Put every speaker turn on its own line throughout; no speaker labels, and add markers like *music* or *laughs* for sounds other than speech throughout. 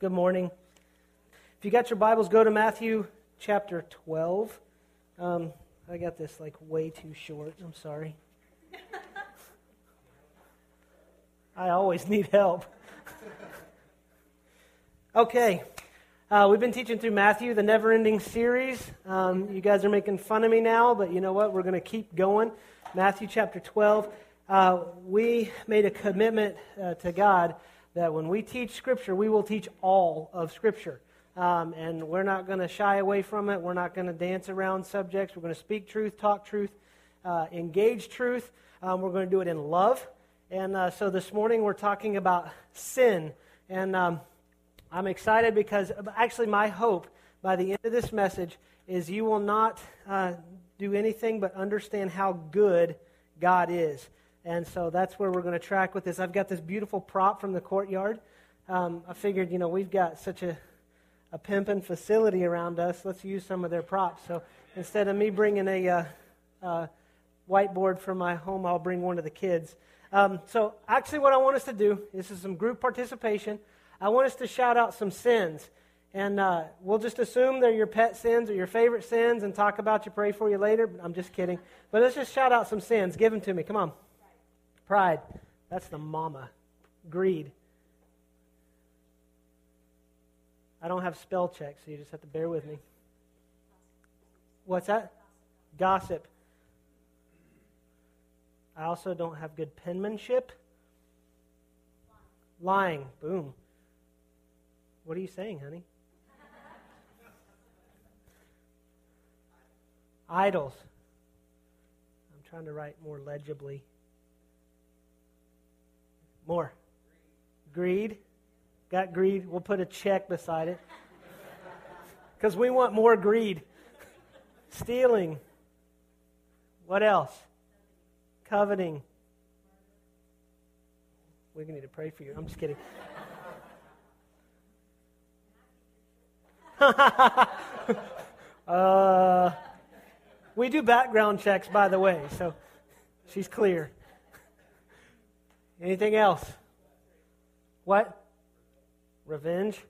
Good morning. If you got your Bibles, go to Matthew chapter 12. Um, I got this like way too short. I'm sorry. I always need help. okay. Uh, we've been teaching through Matthew, the never ending series. Um, you guys are making fun of me now, but you know what? We're going to keep going. Matthew chapter 12. Uh, we made a commitment uh, to God that when we teach Scripture, we will teach all of Scripture. Um, and we're not going to shy away from it. We're not going to dance around subjects. We're going to speak truth, talk truth, uh, engage truth. Um, we're going to do it in love. And uh, so this morning we're talking about sin. And um, I'm excited because actually, my hope by the end of this message is you will not uh, do anything but understand how good God is. And so that's where we're going to track with this. I've got this beautiful prop from the courtyard. Um, I figured, you know, we've got such a, a pimping facility around us. Let's use some of their props. So instead of me bringing a uh, uh, whiteboard from my home, I'll bring one of the kids. Um, so actually, what I want us to do this is some group participation. I want us to shout out some sins. And uh, we'll just assume they're your pet sins or your favorite sins and talk about you, pray for you later. I'm just kidding. But let's just shout out some sins. Give them to me. Come on. Pride. That's the mama. Greed. I don't have spell check, so you just have to bear with me. What's that? Gossip. I also don't have good penmanship. Lying. Boom. What are you saying, honey? Idols. I'm trying to write more legibly. More. Greed. Got greed. We'll put a check beside it. Because we want more greed. Stealing. What else? Coveting. We're going to need to pray for you. I'm just kidding. *laughs* uh, we do background checks, by the way, so she's clear. Anything else? What? Revenge?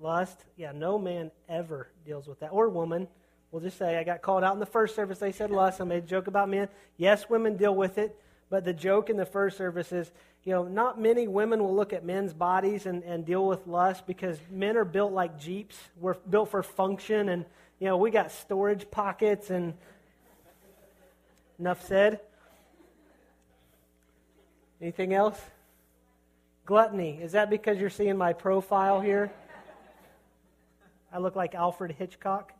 Lust? Yeah, no man ever deals with that. Or woman. We'll just say, I got called out in the first service. They said lust. I made a joke about men. Yes, women deal with it. But the joke in the first service is, you know, not many women will look at men's bodies and, and deal with lust because men are built like Jeeps. We're built for function and, you know, we got storage pockets and enough said. Anything else? Gluttony. Is that because you're seeing my profile here? I look like Alfred Hitchcock.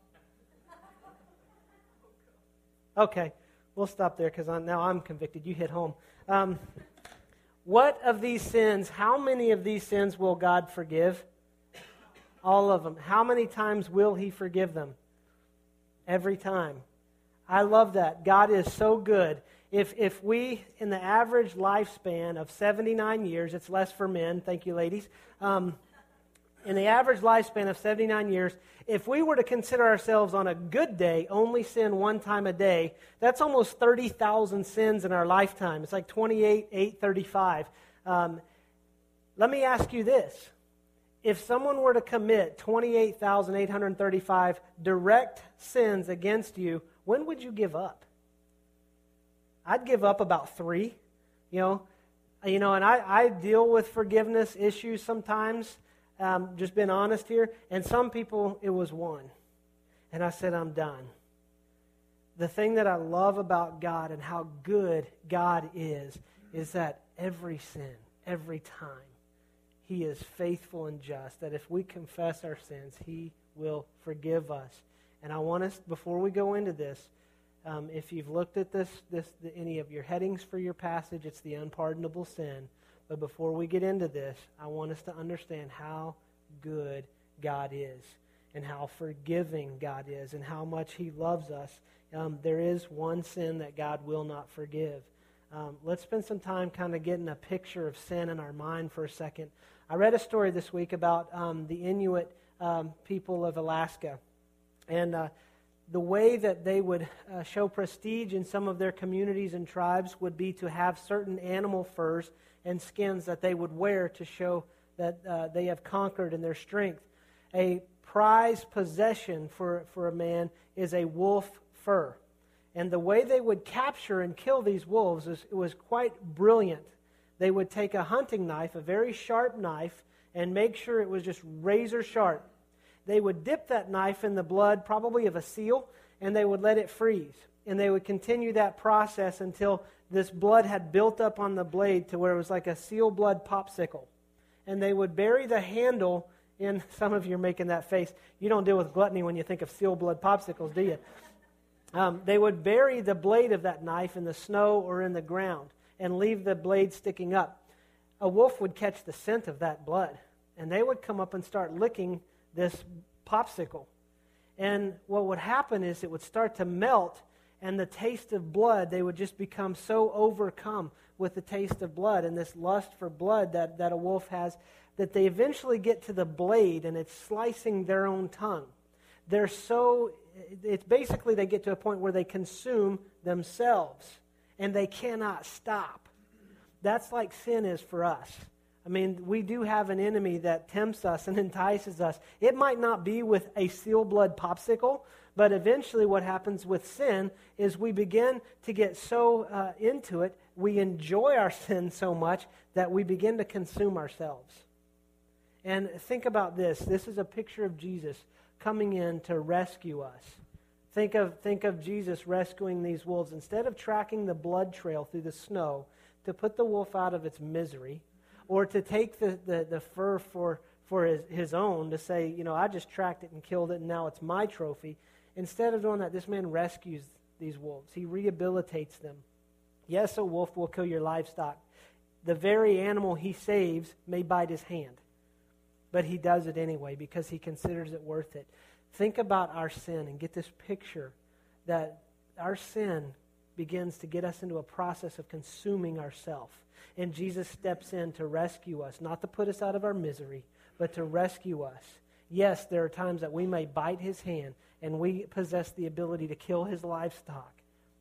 Okay, we'll stop there because now I'm convicted. You hit home. Um, what of these sins, how many of these sins will God forgive? All of them. How many times will He forgive them? Every time. I love that. God is so good if, if we, in the average lifespan of 79 years, it's less for men, thank you, ladies. Um, in the average lifespan of 79 years, if we were to consider ourselves on a good day, only sin one time a day, that's almost 30,000 sins in our lifetime. It's like 28, 835. Um, let me ask you this. If someone were to commit 28,835 direct sins against you, when would you give up? I'd give up about three. You know, you know, and I, I deal with forgiveness issues sometimes. Um, just being honest here. And some people, it was one. And I said, I'm done. The thing that I love about God and how good God is, is that every sin, every time, He is faithful and just. That if we confess our sins, He will forgive us. And I want us, before we go into this, um, if you've looked at this, this the, any of your headings for your passage, it's the unpardonable sin. But before we get into this, I want us to understand how good God is and how forgiving God is and how much He loves us. Um, there is one sin that God will not forgive. Um, let's spend some time kind of getting a picture of sin in our mind for a second. I read a story this week about um, the Inuit um, people of Alaska. And uh, the way that they would uh, show prestige in some of their communities and tribes would be to have certain animal furs and skins that they would wear to show that uh, they have conquered in their strength. A prized possession for, for a man is a wolf fur. And the way they would capture and kill these wolves was, was quite brilliant. They would take a hunting knife, a very sharp knife, and make sure it was just razor sharp. They would dip that knife in the blood, probably of a seal, and they would let it freeze. And they would continue that process until this blood had built up on the blade to where it was like a seal blood popsicle. And they would bury the handle in, *laughs* some of you are making that face. You don't deal with gluttony when you think of seal blood popsicles, do you? Um, they would bury the blade of that knife in the snow or in the ground and leave the blade sticking up. A wolf would catch the scent of that blood, and they would come up and start licking this popsicle. And what would happen is it would start to melt, and the taste of blood, they would just become so overcome with the taste of blood and this lust for blood that, that a wolf has that they eventually get to the blade and it's slicing their own tongue. They're so, it's basically they get to a point where they consume themselves and they cannot stop. That's like sin is for us. I mean, we do have an enemy that tempts us and *laughs* entices us. It might not be with a seal blood popsicle, but eventually what happens with sin is we begin to get so uh, into it, we enjoy our *laughs* sin so much that we begin to consume ourselves. And think about this this is a picture of Jesus coming in to rescue us. Think of, think of Jesus rescuing these wolves. Instead of tracking the blood trail through the snow to put the wolf out of its misery, or to take the, the, the fur for, for his, his own, to say, you know, I just tracked it and killed it and now it's my trophy. Instead of doing that, this man rescues these wolves. He rehabilitates them. Yes, a wolf will kill your livestock. The very animal he saves may bite his hand, but he does it anyway because he considers it worth it. Think about our sin and get this picture that our sin begins to get us into a process of consuming ourself. And Jesus steps in to rescue us, not to put us out of our misery, but to rescue us. Yes, there are times that we may bite his hand and we possess the ability to kill his livestock,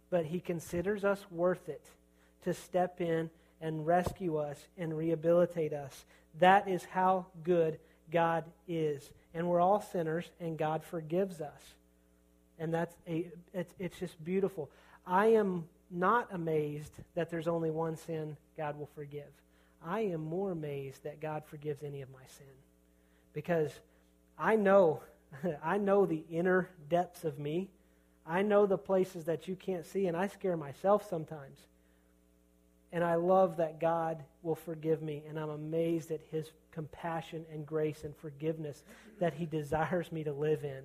but he considers us worth it to step in and rescue us and rehabilitate us. That is how good God is and we're all sinners, and God forgives us. And that's a, it's, it's just beautiful. I am not amazed that there's only one sin God will forgive. I am more amazed that God forgives any of my sin. Because I know, *laughs* I know the inner depths of me. I know the places that you can't see, and I scare myself sometimes. And I love that God will forgive me, and I'm amazed at his compassion and grace and forgiveness that he desires me to live in.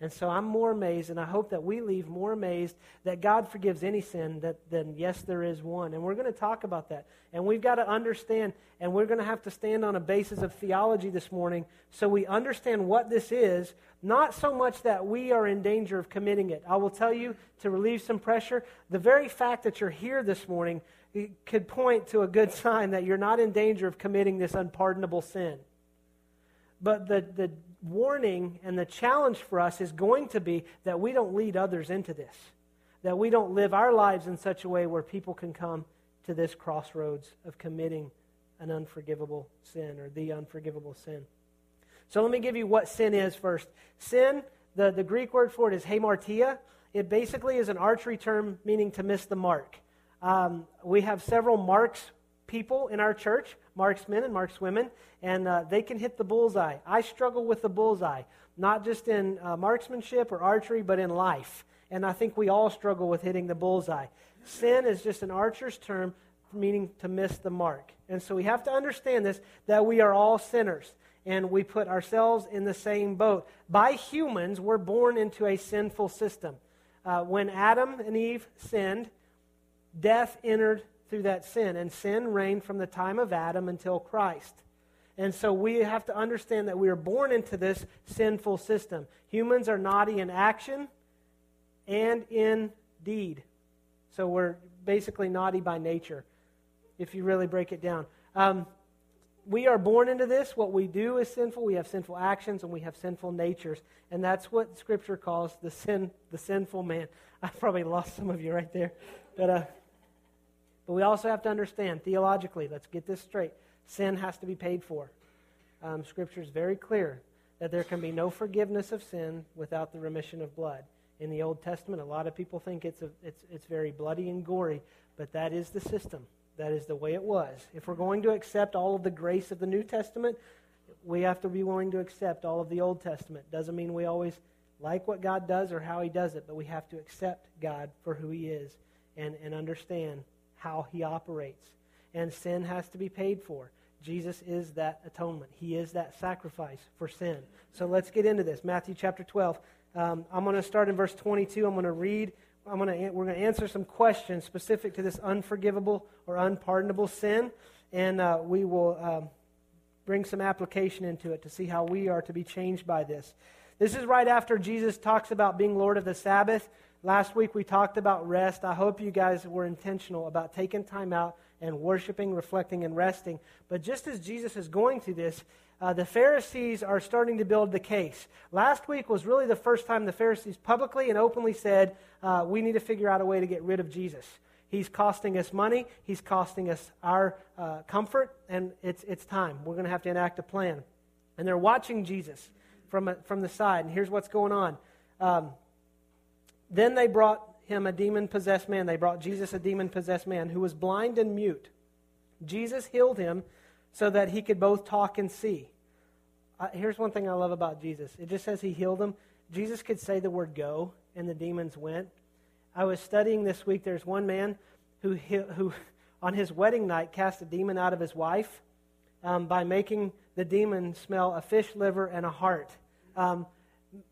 And so I'm more amazed, and I hope that we leave more amazed that God forgives any sin that, than yes, there is one. And we're going to talk about that. And we've got to understand, and we're going to have to stand on a basis of theology this morning so we understand what this is, not so much that we are in danger of committing it. I will tell you, to relieve some pressure, the very fact that you're here this morning could point to a good sign that you're not in danger of committing this unpardonable sin. But the, the warning and the challenge for us is going to be that we don't lead others into this, that we don't live our lives in such a way where people can come to this crossroads of committing an unforgivable sin or the unforgivable sin. So let me give you what sin is first. Sin, the, the Greek word for it is hamartia. It basically is an archery term meaning to miss the mark. Um, we have several marks people in our church, marksmen and markswomen, and uh, they can hit the bullseye. I struggle with the bullseye, not just in uh, marksmanship or archery, but in life. And I think we all struggle with hitting the bullseye. Sin is just an archer's term meaning to miss the mark. And so we have to understand this that we are all sinners and we put ourselves in the same boat. By humans, we're born into a sinful system. Uh, when Adam and Eve sinned, death entered through that sin, and sin reigned from the time of Adam until Christ. And so we have to understand that we are born into this sinful system. Humans are naughty in action and in deed. So we're basically naughty by nature, if you really break it down. Um, we are born into this. What we do is sinful. We have sinful actions and we have sinful natures. And that's what Scripture calls the sin, the sinful man. *laughs* I probably lost some of you right there. But uh, But we also have to understand theologically, let's get this straight sin has to be paid for. Um, scripture is very clear that there can be no forgiveness of sin without the remission of blood. In the Old Testament, a lot of people think it's, a, it's, it's very bloody and gory, but that is the system. That is the way it was. If we're going to accept all of the grace of the New Testament, we have to be willing to accept all of the Old Testament. Doesn't mean we always like what God does or how He does it, but we have to accept God for who He is and, and understand how He operates. And sin has to be paid for. Jesus is that atonement. He is that sacrifice for sin. So let's get into this. Matthew chapter 12. Um, I'm going to start in verse 22. I'm going to read. I'm going to, we're going to answer some questions specific to this unforgivable or unpardonable sin, and uh, we will um, bring some application into it to see how we are to be changed by this. This is right after Jesus talks about being Lord of the Sabbath. Last week we talked about rest. I hope you guys were intentional about taking time out and worshiping, reflecting, and resting. But just as Jesus is going through this, uh, the Pharisees are starting to build the case. Last week was really the first time the Pharisees publicly and openly said, uh, we need to figure out a way to get rid of Jesus. He's costing us money, he's costing us our uh, comfort, and it's, it's time. We're going to have to enact a plan. And they're watching Jesus from, a, from the side, and here's what's going on. Um, then they brought him a demon possessed man. They brought Jesus a demon possessed man who was blind and mute. Jesus healed him so that he could both talk and see. Uh, here's one thing I love about Jesus it just says he healed him. Jesus could say the word go, and the demons went. I was studying this week. There's one man who, who *laughs* on his wedding night, cast a demon out of his wife um, by making the demon smell a fish liver and a heart. Um,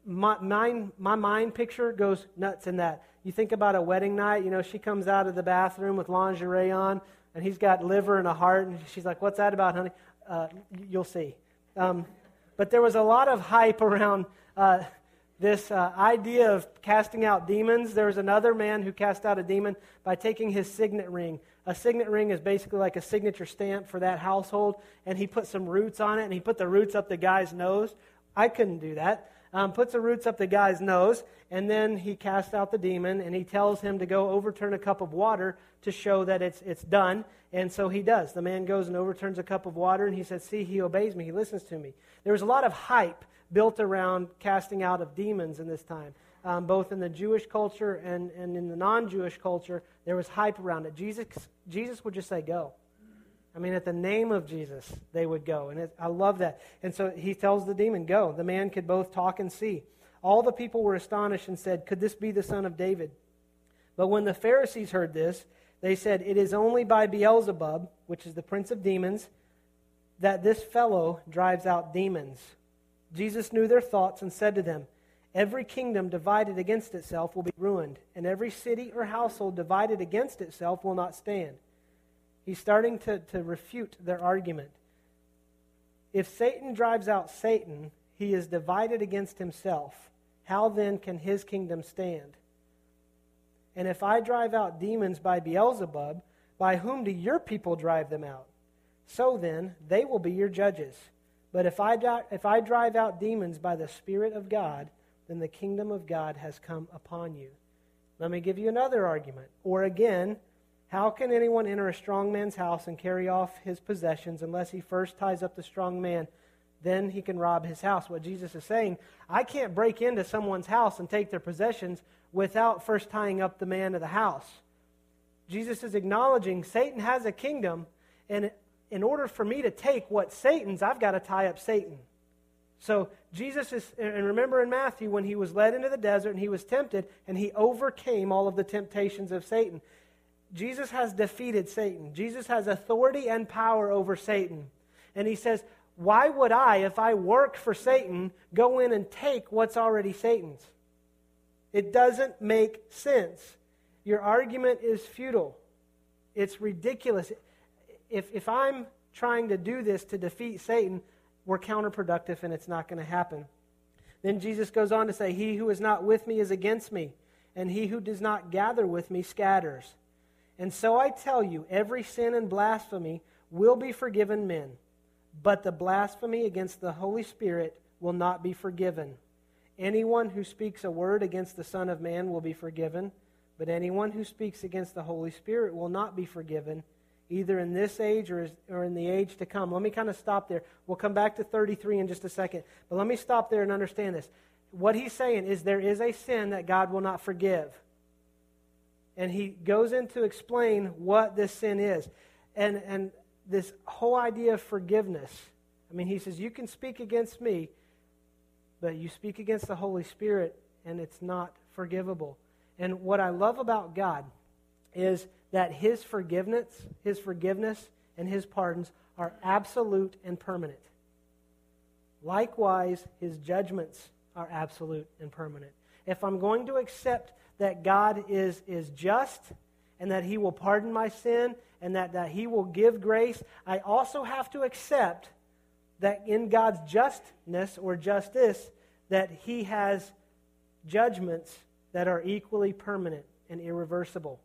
my, mind, my mind picture goes nuts in that. You think about a wedding night, you know, she comes out of the bathroom with lingerie on, and he's got liver and a heart, and she's like, What's that about, honey? Uh, you'll see. Um, but there was a lot of hype around uh, this uh, idea of casting out demons. There was another man who cast out a demon by taking his signet ring. A signet ring is basically like a signature stamp for that household, and he put some roots on it, and he put the roots up the guy's nose. I couldn't do that um, puts the roots up the guy's nose, and then he casts out the demon, and he tells him to go overturn a cup of water to show that it's, it's done. And so he does. The man goes and overturns a cup of water, and he says, See, he obeys me. He listens to me. There was a lot of hype built around casting out of demons in this time. Um, both in the Jewish culture and, and in the non Jewish culture, there was hype around it. Jesus, Jesus would just say, Go. I mean, at the name of Jesus, they would go. And it, I love that. And so he tells the demon, Go. The man could both talk and see. All the people were astonished and said, Could this be the son of David? But when the Pharisees heard this, they said, It is only by Beelzebub, which is the prince of demons, that this fellow drives out demons. Jesus knew their thoughts and said to them, Every kingdom divided against itself will be ruined, and every city or household divided against itself will not stand. He's starting to, to refute their argument. If Satan drives out Satan, he is divided against himself. How then can his kingdom stand? And if I drive out demons by Beelzebub, by whom do your people drive them out? So then, they will be your judges. But if I, if I drive out demons by the Spirit of God, then the kingdom of God has come upon you. Let me give you another argument. Or again, how can anyone enter a strong man's house and carry off his possessions unless he first ties up the strong man? Then he can rob his house. What Jesus is saying, I can't break into someone's house and take their possessions without first tying up the man of the house. Jesus is acknowledging Satan has a kingdom, and in order for me to take what Satan's, I've got to tie up Satan. So Jesus is, and remember in Matthew when he was led into the desert and he was tempted, and he overcame all of the temptations of Satan. Jesus has defeated Satan. Jesus has authority and power over Satan. And he says, Why would I, if I work for Satan, go in and take what's already Satan's? It doesn't make sense. Your argument is futile. It's ridiculous. If, if I'm trying to do this to defeat Satan, we're counterproductive and it's not going to happen. Then Jesus goes on to say, He who is not with me is against me, and he who does not gather with me scatters. And so I tell you, every sin and blasphemy will be forgiven men, but the blasphemy against the Holy Spirit will not be forgiven. Anyone who speaks a word against the Son of Man will be forgiven, But anyone who speaks against the Holy Spirit will not be forgiven, either in this age or, or in the age to come. Let me kind of stop there. We'll come back to 33 in just a second. But let me stop there and understand this. What he's saying is there is a sin that God will not forgive. And he goes in to explain what this sin is. And, and this whole idea of forgiveness. I mean, he says, You can speak against me, but you speak against the Holy Spirit, and it's not forgivable. And what I love about God is that his forgiveness, his forgiveness and his pardons are absolute and permanent. Likewise, his judgments are absolute and permanent. If I'm going to accept that God is, is just and that he will pardon my sin and that, that he will give grace, I also have to accept that in God's justness or justice, that he has judgments that are equally permanent and irreversible.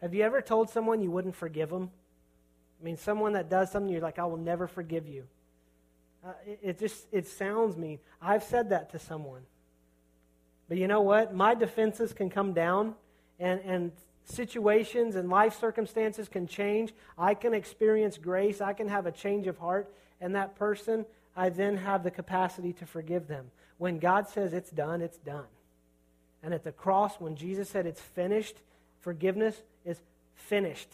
Have you ever told someone you wouldn't forgive them? I mean, someone that does something, you're like, I will never forgive you. Uh, it, it just, it sounds mean. I've said that to someone. But you know what? My defenses can come down, and, and situations and life circumstances can change. I can experience grace. I can have a change of heart. And that person, I then have the capacity to forgive them. When God says it's done, it's done. And at the cross, when Jesus said it's finished, forgiveness is finished.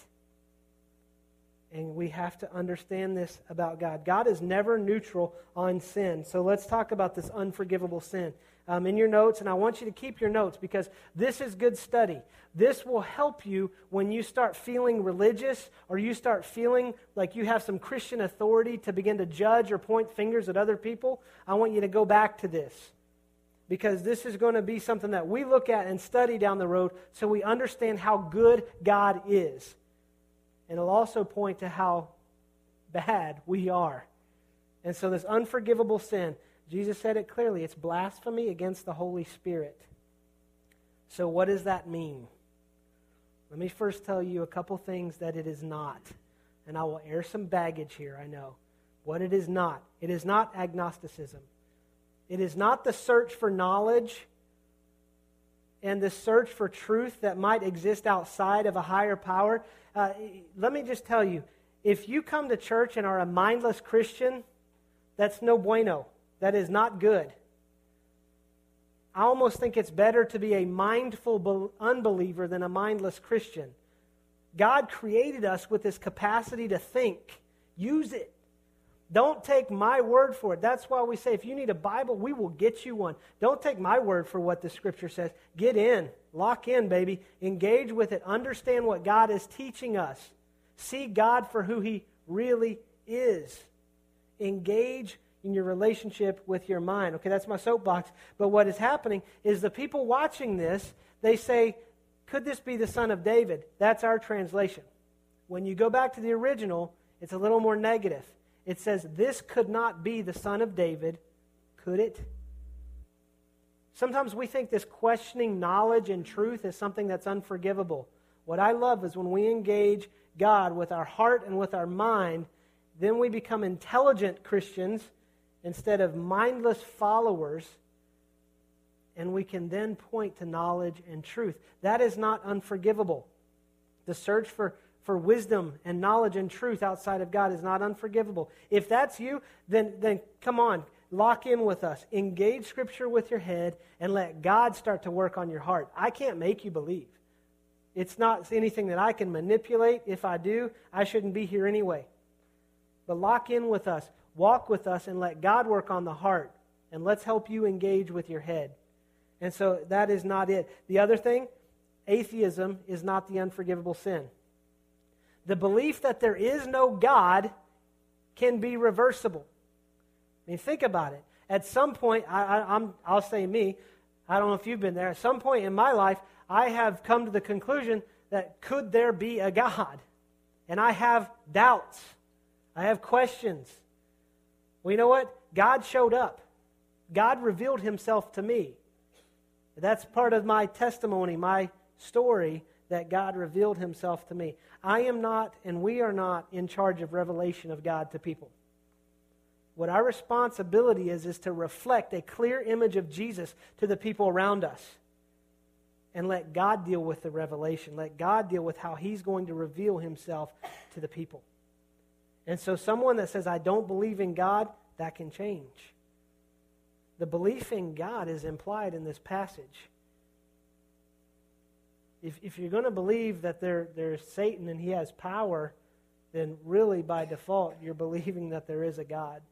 And we have to understand this about God. God is never neutral on sin. So let's talk about this unforgivable sin. Um, in your notes, and I want you to keep your notes because this is good study. This will help you when you start feeling religious or you start feeling like you have some Christian authority to begin to judge or point fingers at other people. I want you to go back to this because this is going to be something that we look at and study down the road so we understand how good God is. And it'll also point to how bad we are. And so, this unforgivable sin, Jesus said it clearly it's blasphemy against the Holy Spirit. So, what does that mean? Let me first tell you a couple things that it is not. And I will air some baggage here, I know. What it is not. It is not agnosticism. It is not the search for knowledge and the search for truth that might exist outside of a higher power. Uh, let me just tell you if you come to church and are a mindless Christian, that's no bueno. That is not good. I almost think it's better to be a mindful unbeliever than a mindless Christian. God created us with this capacity to think. Use it. Don't take my word for it. That's why we say if you need a Bible, we will get you one. Don't take my word for what the scripture says. Get in. Lock in, baby. Engage with it. Understand what God is teaching us. See God for who he really is. Engage in your relationship with your mind. Okay, that's my soapbox. But what is happening is the people watching this, they say, could this be the son of David? That's our translation. When you go back to the original, it's a little more negative it says, This could not be the son of David, could it? Sometimes we think this questioning knowledge and truth is something that's unforgivable. What I love is when we engage God with our heart and with our mind, then we become intelligent Christians instead of mindless followers, and we can then point to knowledge and truth. That is not unforgivable. The search for for wisdom and knowledge and truth outside of God is not unforgivable. If that's you, then, then come on, lock in with us. Engage Scripture with your head and let God start to work on your heart. I can't make you believe. It's not anything that I can manipulate. If I do, I shouldn't be here anyway. But lock in with us, walk with us, and let God work on the heart. And let's help you engage with your head. And so that is not it. The other thing, atheism is not the unforgivable sin the belief that there is no God can be reversible. I mean, think about it. At some point, I, am I'll say me, I don't know if you've been there, at some point in my life, I have come to the conclusion that could there be a God? And I have doubts. I have questions. Well, you know what? God showed up. God revealed himself to me. That's part of my testimony, my story that God revealed himself to me. I am not, and we are not, in charge of revelation of God to people. What our responsibility is, is to reflect a clear image of Jesus to the people around us. and let God deal with the revelation. Let God deal with how He's going to reveal Himself to the people. And so, someone that says, I don't believe in God, that can change. The belief in God is implied in this passage. If, if you're going to believe that there, there's Satan and he has power, then really by default you're *laughs* believing that there is a God.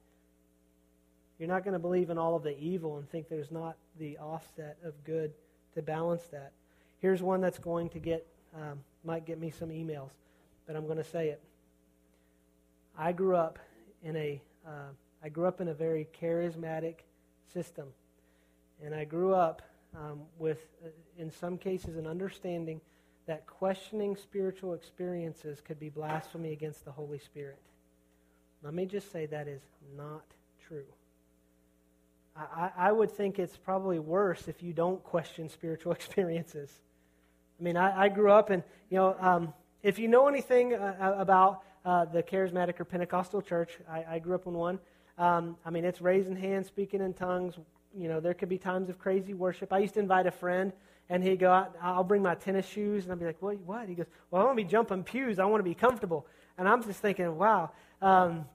You're not going to believe in all of the evil and think there's not the offset of good to balance that. Here's one that's going to get, um, might get me some emails, but I'm going to say it. I grew up in a, uh, I grew up in a very charismatic system, and I grew up um, with, uh, in some cases, an understanding that questioning spiritual experiences could be blasphemy against the Holy Spirit. Let me just say that is not true. I, I would think it's probably worse if you don't question spiritual *laughs* experiences. I mean, I, I grew up and, you know, um, if you know anything uh, about uh, the charismatic or Pentecostal church, I, I grew up in one. Um, I mean, it's raising hands, speaking in tongues. You know, there could be times of crazy worship. I used to invite a friend, and he'd go, I'll bring my tennis shoes. And I'd be like, what? what? He goes, Well, I want to be jumping pews. I want to be comfortable. And I'm just thinking, wow, um,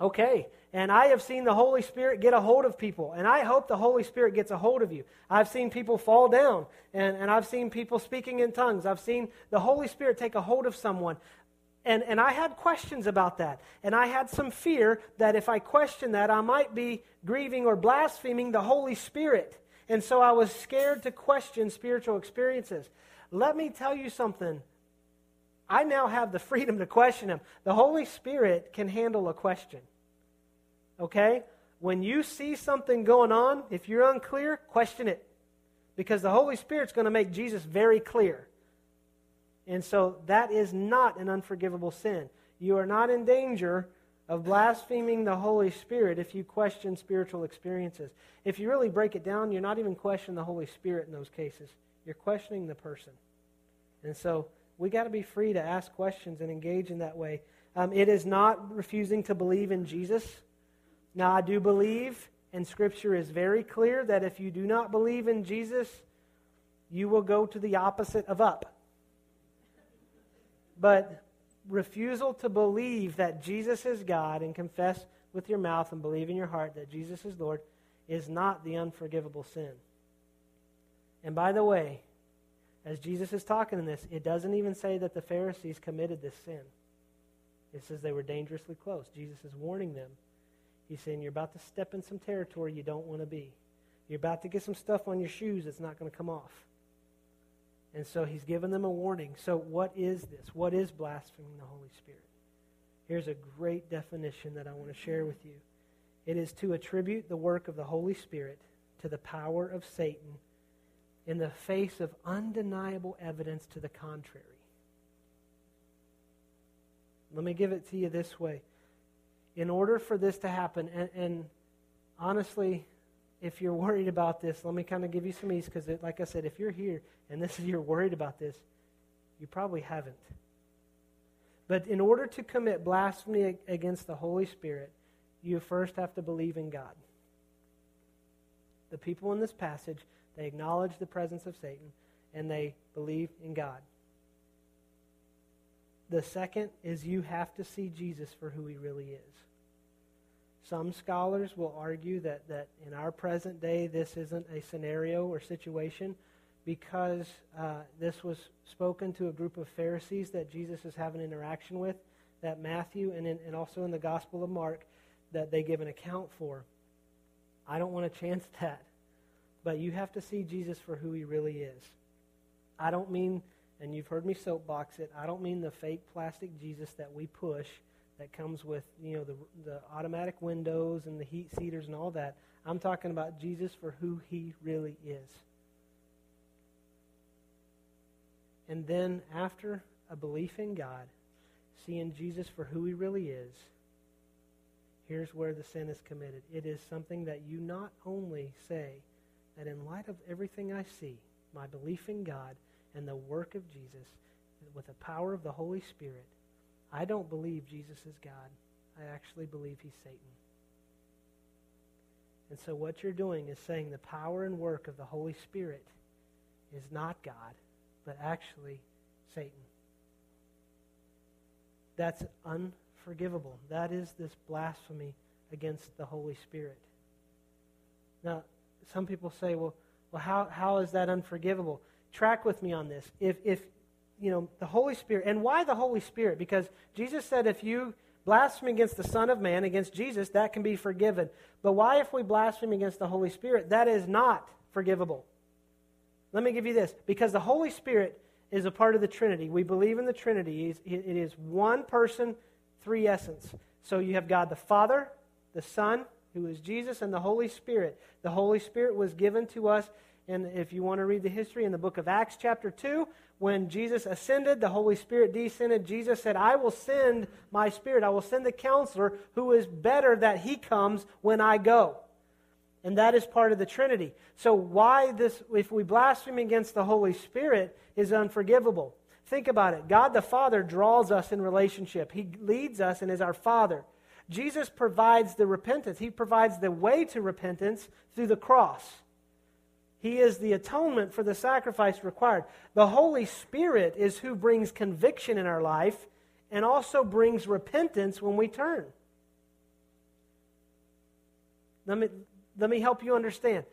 okay. And I have seen the Holy Spirit get a hold of people. And I hope the Holy Spirit gets a hold of you. I've seen people fall down. And, and I've seen people speaking in tongues. I've seen the Holy Spirit take a hold of someone. And, and I had questions about that. And I had some fear that if I questioned that, I might be grieving or blaspheming the Holy Spirit. And so I was scared to question spiritual experiences. Let me tell you something. I now have the *laughs* freedom to question Him. The Holy Spirit can handle a question. Okay? When you see something going on, if you're unclear, question it. Because the Holy Spirit's going to make Jesus very clear. And so that is not an unforgivable sin. You are not in danger of blaspheming the Holy Spirit if you question spiritual experiences. If you really break it down, you're not even questioning the Holy Spirit in those cases. You're questioning the person. And so we got to be free to ask questions and engage in that way. Um, it is not refusing to believe in Jesus. Now, I do believe, and Scripture is very clear, that if you do not believe in Jesus, you will go to the opposite of up. But refusal to believe that Jesus is God and confess with your mouth and believe in your heart that Jesus is Lord is not the unforgivable sin. And by the way, as Jesus is talking in this, it doesn't even say that the Pharisees committed this sin. It says they were dangerously close. Jesus is warning them He's saying, You're about to step in some territory you don't want to be. You're about to get some stuff on your shoes that's not going to come off. And so he's given them a warning. So, what is this? What is blaspheming the Holy Spirit? Here's a great definition that I want to share with you it is to attribute the work of the Holy Spirit to the power of Satan in the face of undeniable evidence to the contrary. Let me give it to you this way in order for this to happen, and, and honestly, if you're worried about this, let me kind of give you some ease because, like I said, if you're here and this is *laughs* you're worried about this, you probably haven't. But in order to commit blasphemy against the Holy Spirit, you first have to believe in God. The people in this passage, they acknowledge the presence of Satan and they believe in God. The second is you have to see Jesus for who he really is. Some scholars will argue that, that in our present day, this isn't a scenario or situation because uh, this was spoken to a group of Pharisees that Jesus is having interaction with, that Matthew and, in, and also in the Gospel of Mark, that they give an account for. I don't want to chance *laughs* that, but you have to see Jesus for who he really is. I don't mean, and you've heard me soapbox it, I don't mean the fake plastic Jesus that we push that comes with you know the the automatic windows and the heat seaters and all that. I'm talking about Jesus for who he really is. And then after a belief in God, seeing Jesus for who he really is, here's where the sin is committed. It is something that you not only say that in light of everything I see, my belief in God and the work of Jesus with the power of the Holy Spirit, I don't believe Jesus is God. I actually believe he's Satan. And so what you're doing is saying the power and work of the Holy Spirit is not God, but actually Satan. That's unforgivable. That is this blasphemy against the Holy Spirit. Now, some people say, well, well how, how is that unforgivable? Track with me on this. If, if, you know, the Holy Spirit, and why the Holy Spirit? Because Jesus said if you blaspheme against the Son of Man, against Jesus, that can be forgiven. But why, if we blaspheme against the Holy Spirit, that is not forgivable? Let me give you this. Because the Holy Spirit is a part of the Trinity. We believe in the Trinity. It is one person, three essence. So you have God the Father, the Son, who is Jesus, and the Holy Spirit. The Holy Spirit was given to us, and if you want to read the history in the book of Acts, chapter 2, when Jesus ascended, the Holy Spirit descended. Jesus said, I will send my Spirit. I will send the counselor who is better that he comes when I go. And that is part of the Trinity. So, why this, if we blaspheme against the Holy Spirit, is unforgivable? Think about it. God the Father draws us in relationship, He leads us and is our Father. Jesus provides the repentance, He provides the way to repentance through the cross. He is the atonement for the sacrifice required. The Holy Spirit is who brings conviction in our life and also brings repentance when we turn. Let me, let me help you understand.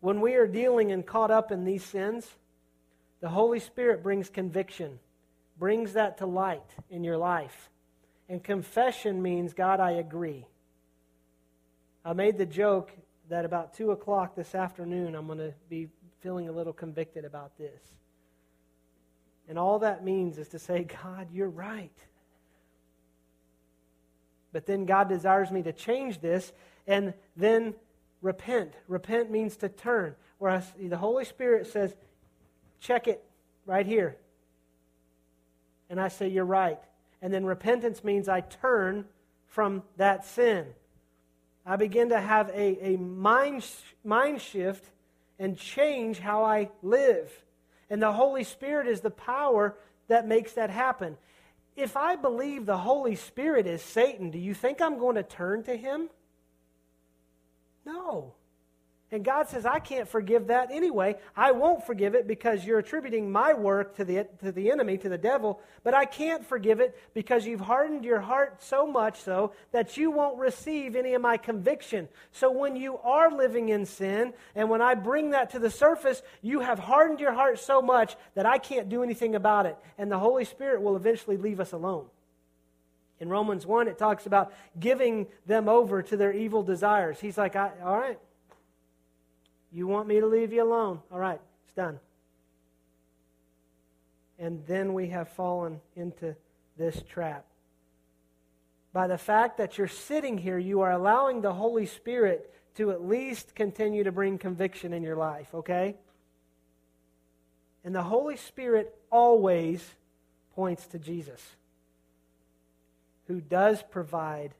When we are dealing and caught up in these sins, the Holy Spirit brings conviction, brings that to light in your life. And confession means, God, I agree. I made the joke that about 2 o'clock this afternoon, I'm going to be feeling a little convicted about this. And all that means is to say, God, you're right. But then God desires me to change this and then repent. Repent means to turn. Whereas the Holy Spirit says, check it right here. And I say, you're right. And then repentance means I turn from that sin. I begin to have a, a mind, mind shift and change how I live. And the Holy Spirit is the power that makes that happen. If I believe the Holy Spirit is Satan, do you think I'm going to turn to him? No. And God says, I can't forgive that anyway. I won't forgive it because you're attributing my work to the, to the enemy, to the devil. But I can't forgive it because you've hardened your heart so much so that you won't receive any of my conviction. So when you are living in sin, and when I bring that to the surface, you have hardened your heart so much that I can't do anything about it. And the Holy Spirit will eventually leave us alone. In Romans 1, it talks about giving them over to their evil desires. He's like, all right, you want me to leave you alone? All right, it's done. And then we have fallen into this trap. By the fact that you're sitting here, you are allowing the Holy Spirit to at least continue to bring conviction in your life, okay? And the Holy Spirit always points to Jesus, who does provide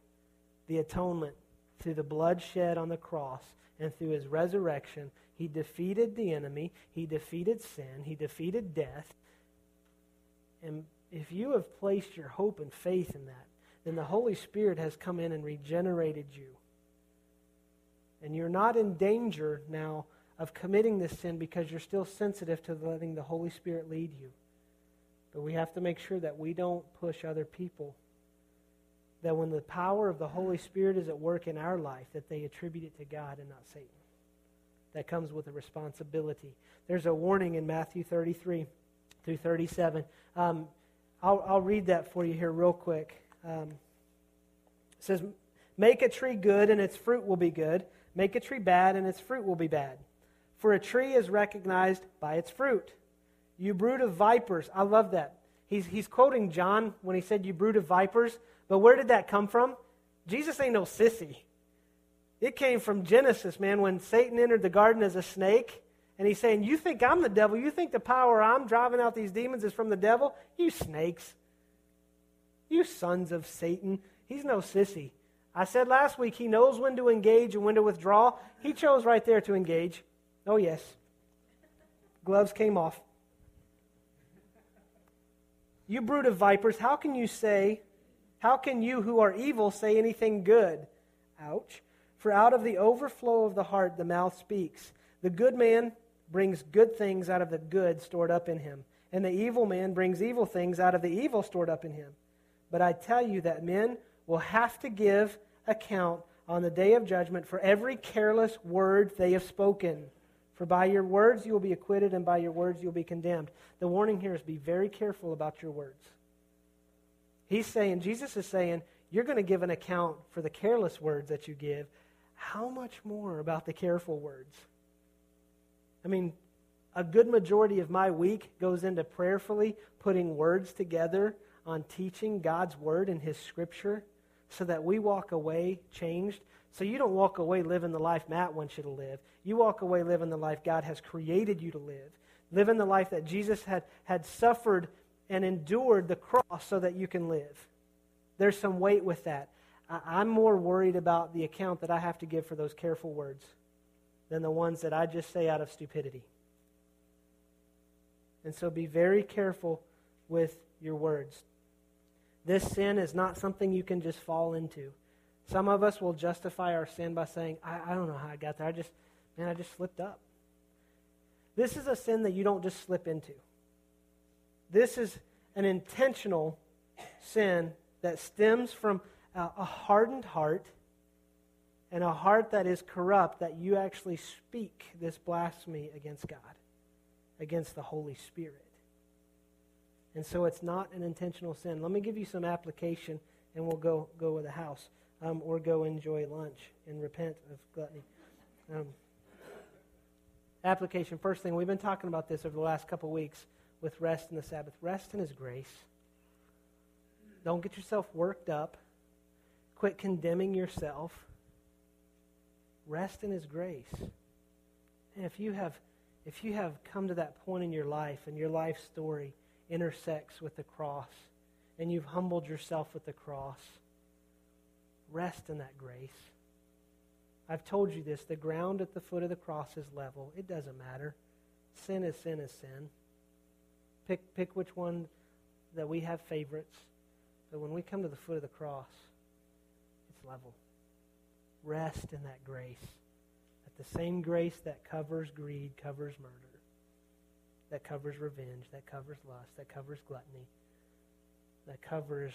the atonement through the blood shed on the cross and through his resurrection, he defeated the enemy, he defeated sin, he defeated death. And if you have placed your hope and faith in that, then the Holy Spirit has come in and regenerated you. And you're not in danger now of committing this sin because you're still sensitive to letting the Holy Spirit lead you. But we have to make sure that we don't push other people that when the power of the Holy Spirit is at work in our life, that they attribute it to God and not Satan. That comes with a responsibility. There's a warning in Matthew 33 through 37. Um, I'll, I'll, read that for you here real quick. Um, it says, Make a tree good, and its fruit will be good. Make a tree bad, and its fruit will be bad. For a tree is recognized by its fruit. You brood of vipers. I love that. He's, he's quoting John when he said, You brood of vipers. But where did that come from? Jesus ain't no sissy. It came from Genesis, man, when Satan entered the garden as a snake. And he's saying, You think I'm the devil? You think the power I'm driving out these demons is from the devil? You snakes. You sons of Satan. He's no sissy. I said last week he knows when to engage and when to withdraw. He chose right there to engage. Oh, yes. Gloves came off. You brood of vipers, how can you say how can you who are evil say anything good? Ouch. For out of the overflow of the heart the mouth speaks. The good man brings good things out of the good stored up in him, and the evil man brings evil things out of the evil stored up in him. But I tell you that men will have to give account on the day of judgment for every careless word they have spoken. For by your words you will be acquitted, and by your words you will be condemned. The warning here is be very careful about your words. He's saying, Jesus is saying, you're going to give an account for the careless words that you give. How much more about the careful words? I mean, a good majority of my week goes into prayerfully putting words together on teaching God's word and his scripture so that we walk away changed. So you don't walk away living the life Matt wants you to live. You walk away living the life God has created you to live. Living the life that Jesus had, had suffered and endured the cross so that you can live. There's some weight with that. I'm more worried about the account that I have to give for those careful words than the ones that I just say out of stupidity. And so be very careful with your words. This sin is not something you can just fall into. Some of us will justify our sin by saying, I, I don't know how I got there. I just, man, I just slipped up. This is a sin that you don't just slip into. This is an intentional sin that stems from a, hardened heart and a heart that is corrupt that you actually speak this blasphemy against God, against the Holy Spirit. And so it's not an intentional sin. Let me give you some application, and we'll go, go with the house um, or go enjoy lunch and repent of gluttony. Um, application. First thing, we've been talking about this over the last couple weeks with rest in the Sabbath. Rest in His grace. Don't get yourself worked up. Quit condemning yourself. Rest in His grace. And if you have, if you have come to that point in your life and your life story intersects with the cross, and you've humbled yourself with the cross. Rest in that grace. I've told you this the ground at the foot of the cross is level. It doesn't matter. Sin is sin is sin. Pick, pick which one that we have favorites. But when we come to the foot of the cross, it's level. Rest in that grace. That the same grace that covers greed covers murder that covers revenge, that covers lust, that covers gluttony, that covers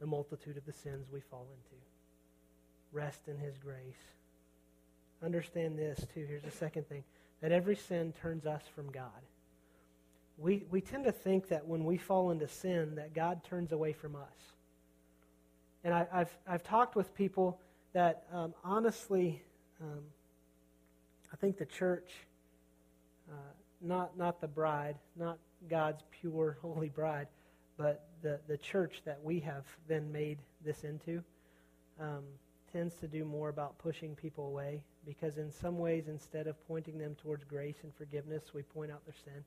the multitude of the sins we fall into. Rest in His grace. Understand this, too. Here's the second thing that every sin turns us from God. We, we tend to think that when we fall into sin, that God turns away from us. And I, have I've talked with people that um, honestly, um, I think the church uh, not, not the bride, not God's pure, *laughs* holy bride, but the, the church that we have then made this into um, tends to do more about pushing people away because, in some ways, instead of pointing them towards grace and forgiveness, we point out their sin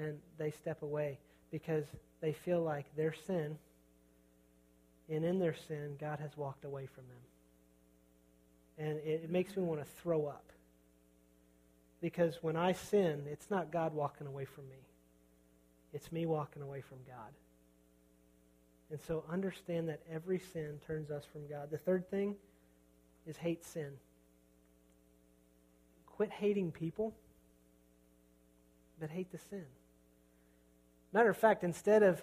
and they step away because they feel like their sin, and in their sin, God has walked away from them. And it, it makes me want to throw up because when I sin, it's not God walking away from me, it's me walking away from God. And so understand that every sin turns us from God. The third thing is hate sin. Quit hating people, but hate the sin. Matter of fact, instead of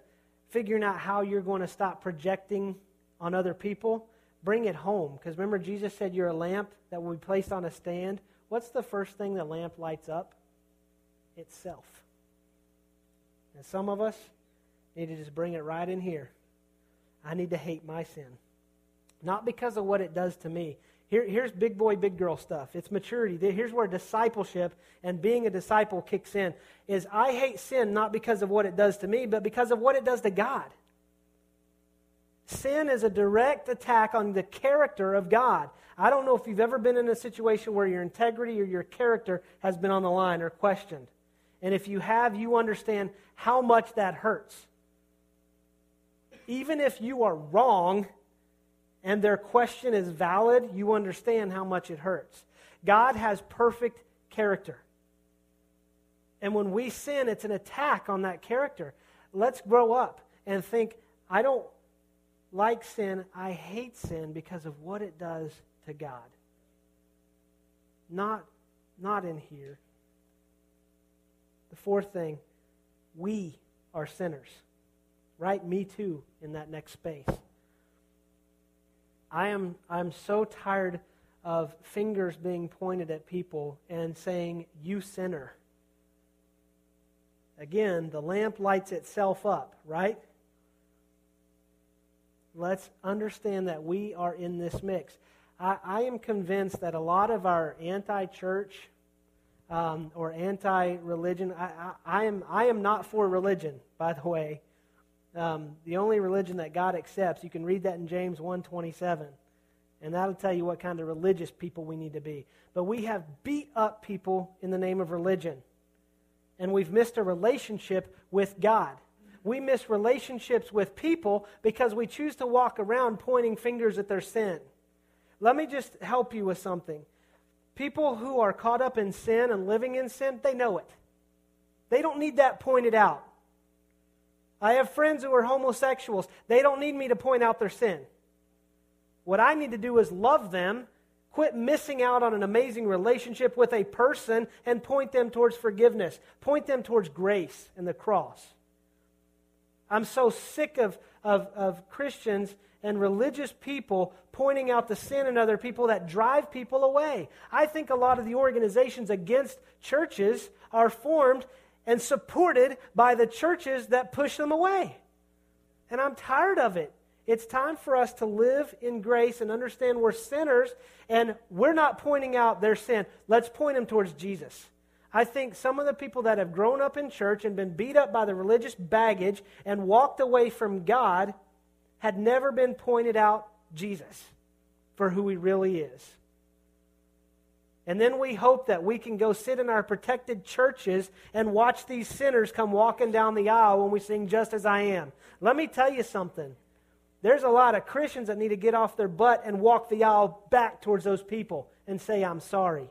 figuring out how you're going to stop projecting on other people, bring it home. Because remember, Jesus said you're a lamp that will be placed on a stand what's the first thing the lamp lights up? Itself. And some of us need to just bring it right in here. I need to hate my sin. Not because of what it does to me. Here, here's big boy, big girl stuff. It's maturity. Here's where discipleship and being a disciple kicks in. Is I hate sin not because of what it does to me, but because of what it does to God. Sin is a direct attack on the character of God. I don't know if you've ever been in a situation where your integrity or your character has been on the line or questioned. And if you have, you understand how much that hurts. Even if you are wrong and their question is valid, you understand how much it hurts. God has perfect character. And when we sin, it's an attack on that character. Let's grow up and think, I don't like sin, I hate sin because of what it does to God. Not, not in here. The fourth thing, we are sinners. Right? Me too, in that next space. I am I'm so tired of fingers being pointed at people and saying, You sinner. Again, the lamp lights itself up, right? Let's understand that we are in this mix. I, I am convinced that a lot of our anti church um, or anti religion, I, I, I, am, I am not for religion, by the way. Um, the only religion that God accepts, you can read that in James 127. And that'll tell you what kind of religious people we need to be. But we have beat up people in the name of religion. And we've missed a relationship with God. We miss relationships with people because we choose to walk around pointing fingers at their sin. Let me just help you with something. People who are caught up in sin and living in sin, they know it. They don't need that pointed out. I have friends who are homosexuals. They don't need me to point out their sin. What I need to do is love them, quit missing out on an amazing relationship with a person, and point them towards forgiveness. Point them towards grace and the cross. I'm so sick of, of, of Christians and religious people pointing out the sin in other people that drive people away. I think a lot of the organizations against churches are formed and supported by the churches that push them away. And I'm tired of it. It's time for us to live in grace and understand we're sinners and we're not pointing out their sin. Let's point them towards Jesus. I think some of the people that have grown up in church and been beat up by the religious baggage and walked away from God had never been pointed out Jesus for who he really is. And then we hope that we can go sit in our protected churches and watch these sinners come walking down the aisle when we sing Just As I Am. Let me tell you something. There's a lot of Christians that need to get off their butt and walk the aisle back towards those people and say, I'm sorry.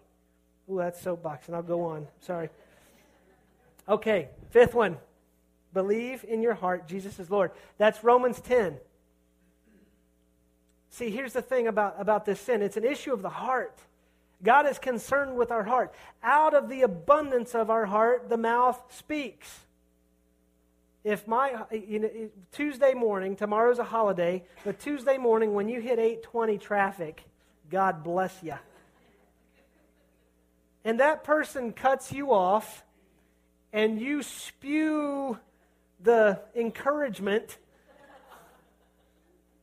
Ooh, that's soapbox, and I'll go on. Sorry. Okay, fifth one. Believe in your heart Jesus is Lord. That's Romans 10. See, here's the thing about, about this sin it's an issue of the heart. God is concerned with our heart. Out of the abundance of our heart, the mouth speaks if my you know, Tuesday morning, tomorrow's a holiday, but Tuesday morning when you hit 820 traffic, God bless you. And that person cuts you off and you spew the encouragement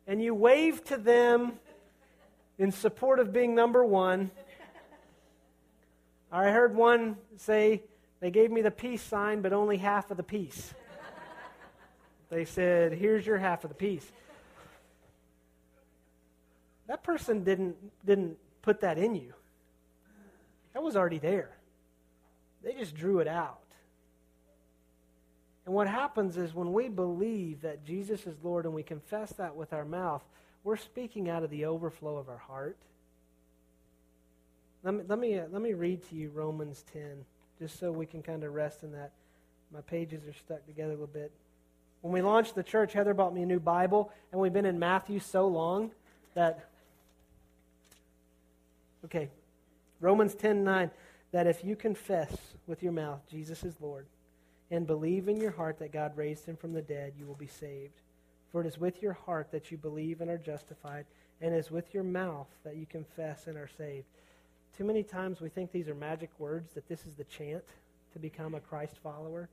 and you wave to them in support of being number one. I heard one say, they gave me the peace sign, but only half of the peace. They said, Here's your half of the piece. That person didn't, didn't put that in you, that was already there. They just drew it out. And what happens is when we believe that Jesus is Lord and we confess that with our mouth, we're speaking out of the overflow of our heart. Let me, let me, uh, let me read to you Romans 10, just so we can kind of rest in that. My pages are stuck together a little bit. When we launched the church, Heather bought me a new Bible, and we've been in Matthew so long that. Okay, Romans 10 9, that if you confess with your mouth Jesus is Lord and believe in your heart that God raised him from the dead, you will be saved. For it is with your heart that you believe and are justified, and it is with your mouth that you confess and are saved. Too many times we think these are magic words, that this is the chant to become a Christ follower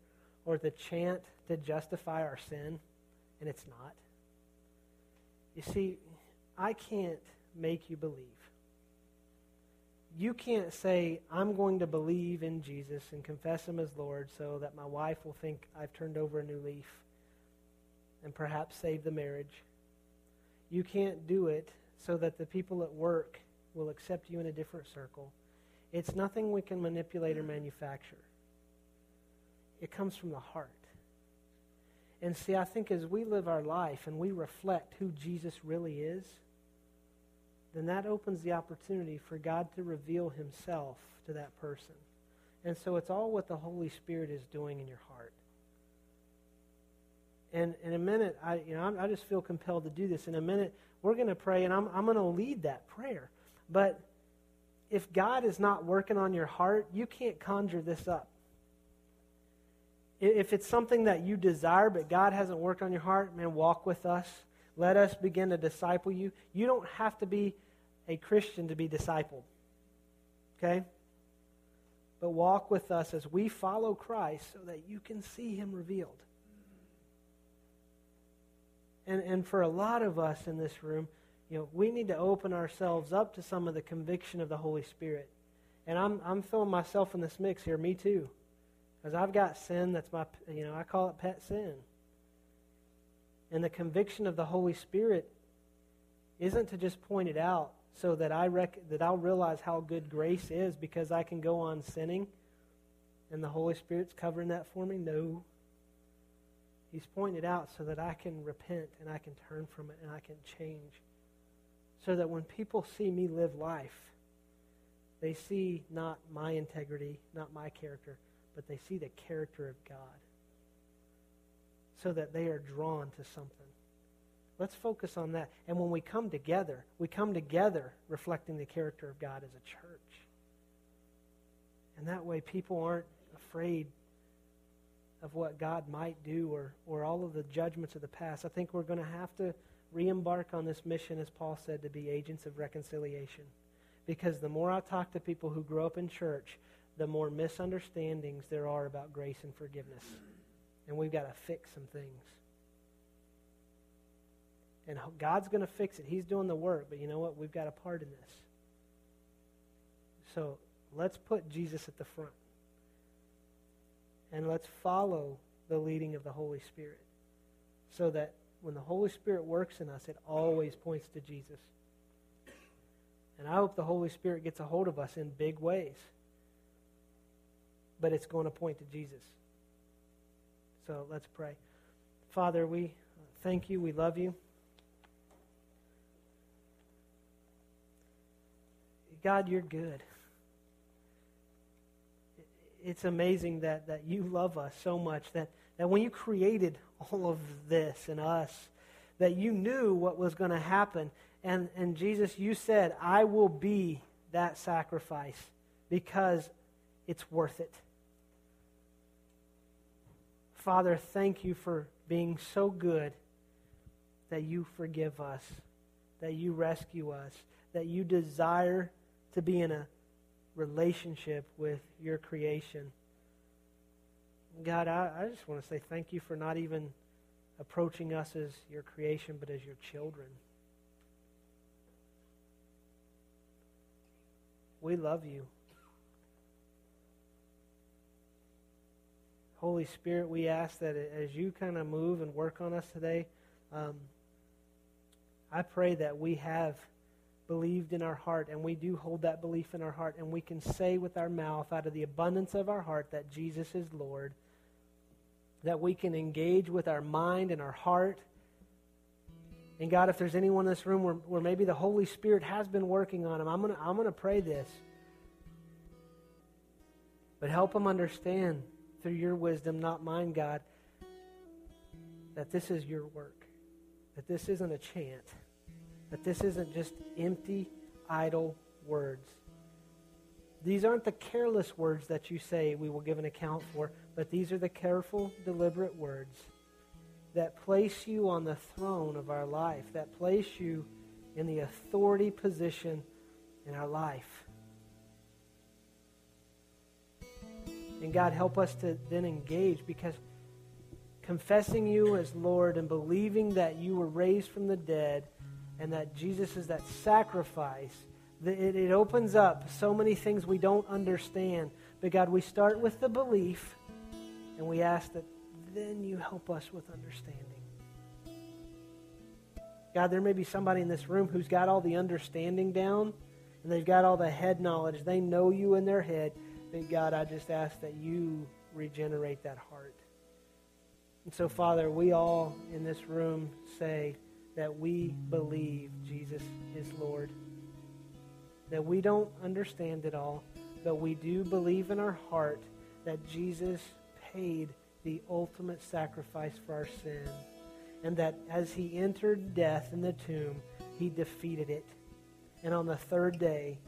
or the chant to justify our sin, and it's not. You see, I can't make you believe. You can't say, I'm going to believe in Jesus and confess him as Lord so that my wife will think I've turned over a new leaf and perhaps save the marriage. You can't do it so that the people at work will accept you in a different circle. It's nothing we can manipulate or manufacture. It comes from the heart. And see, I think as we live our life and we reflect who Jesus really is, then that opens the opportunity for God to reveal himself to that person. And so it's all what the Holy Spirit is doing in your heart. And in a minute, I, you know, I just feel compelled to do this. In a minute, we're going to pray, and I'm, I'm going to lead that prayer. But if God is not working on your heart, you can't conjure this up. If it's something that you desire but God hasn't worked on your heart, man, walk with us. Let us begin to disciple you. You don't have to be a Christian to be discipled. Okay? But walk with us as we follow Christ so that you can see him revealed. And, and for a lot of us in this room, you know, we need to open ourselves up to some of the conviction of the Holy Spirit. And I'm, I'm throwing myself in this mix here, me too. Because I've got sin that's my, you know, I call it pet sin. And the conviction of the Holy Spirit isn't to just point it out so that, I rec- that I'll realize how good grace is because I can go on sinning and the Holy Spirit's covering that for me. No. He's pointed out so that I can repent and I can turn from it and I can change. So that when people see me live life, they see not my integrity, not my character, but they see the character of God. So that they are drawn to something. Let's focus on that. And when we come together, we come together reflecting the character of God as a church. And that way people aren't afraid of what God might do or, or all of the judgments of the past. I think we're going to have to re embark on this mission, as Paul said, to be agents of reconciliation. Because the more I talk to people who grow up in church, the more misunderstandings there are about grace and forgiveness. And we've got to fix some things. And God's going to fix it. He's doing the work, but you know what? We've got a part in this. So let's put Jesus at the front. And let's follow the leading of the Holy Spirit so that when the Holy Spirit works in us, it always points to Jesus. And I hope the Holy Spirit gets a hold of us in big ways. But it's going to point to Jesus. So let's pray. Father, we thank you. We love you. God, you're good. It's amazing that, that you love us so much that, that when you created all of this and us, that you knew what was going to happen and, and Jesus, you said, I will be that sacrifice because it's worth it. Father, thank you for being so good that you forgive us, that you rescue us, that you desire to be in a relationship with your creation. God, I, I just want to say thank you for not even approaching us as your creation, but as your children. We love you. Holy Spirit, we ask that as you kind of move and work on us today, um, I pray that we have believed in our heart and we do hold that belief in our heart and we can say with our mouth out of the abundance of our heart that Jesus is Lord. That we can engage with our mind and our heart. And God, if there's anyone in this room where, where maybe the Holy Spirit has been working on them, I'm going to I'm going to pray this. But help them understand through your wisdom, not mine, God, that this is your work, that this isn't a chant, that this isn't just empty, idle words. These aren't the careless words that you say we will give an account for, but these are the careful, deliberate words that place you on the throne of our life, that place you in the authority position in our life. And God, help us to then engage because confessing you as Lord and believing that you were raised from the dead and that Jesus is that sacrifice, it, it opens up so many things we don't understand. But God, we start with the belief and we ask that then you help us with understanding. God, there may be somebody in this room who's got all the understanding down and they've got all the head knowledge. They know you in their head. But God, I just ask that you regenerate that heart. And so, Father, we all in this room say that we believe Jesus is Lord. That we don't understand it all, but we do believe in our heart that Jesus paid the ultimate sacrifice for our sin. And that as he entered death in the tomb, he defeated it. And on the third day,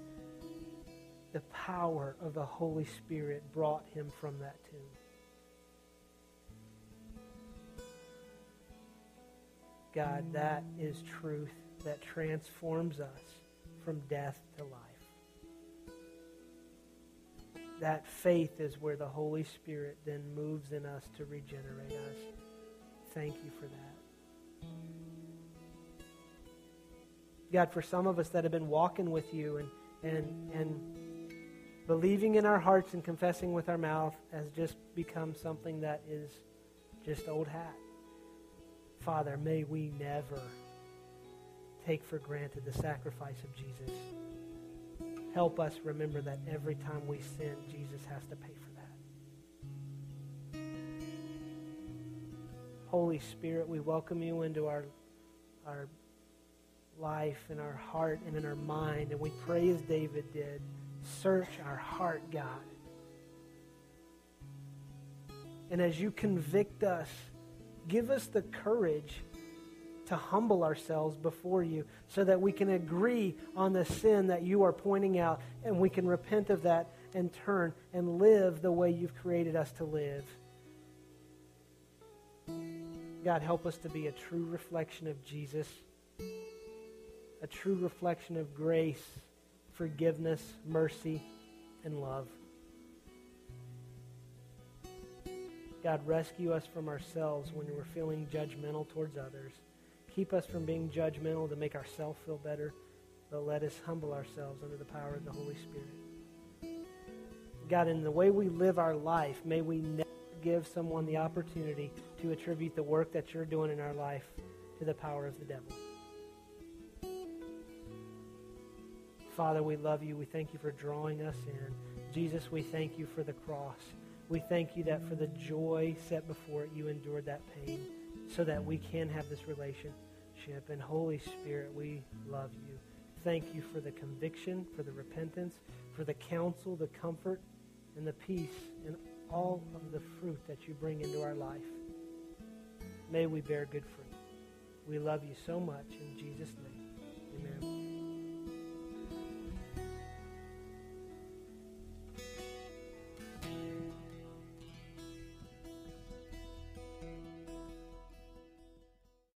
the power of the Holy Spirit brought him from that tomb. God, that is truth that transforms us from death to life. That faith is where the Holy Spirit then moves in us to regenerate us. Thank you for that. God, for some of us that have been walking with you and, and, and believing in our hearts and confessing with our mouth has just become something that is just old hat. Father, may we never take for granted the sacrifice of Jesus. Help us remember that every time we sin, Jesus has to pay for that. Holy Spirit, we welcome you into our, our life, in our heart, and in our mind. And we pray as David did search our heart, God. And as you convict us, give us the courage to humble ourselves before you so that we can agree on the sin that you are pointing out and we can repent of that and turn and live the way you've created us to live. God, help us to be a true reflection of Jesus, a true reflection of grace, forgiveness, mercy, and love. God, rescue us from ourselves when we're feeling judgmental towards others. Keep us from being judgmental to make ourselves feel better, but let us humble ourselves under the power of the Holy Spirit. God, in the way we live our life, may we never give someone the opportunity to attribute the work that you're doing in our life to the power of the devil. Father, we love you. We thank you for drawing us in. Jesus, we thank you for the cross. We thank you that for the joy set before it, you endured that pain so that we can have this relationship. And Holy Spirit, we love you. Thank you for the conviction, for the repentance, for the counsel, the comfort, and the peace, and all of the fruit that you bring into our life. May we bear good fruit. We love you so much. In Jesus' name, amen.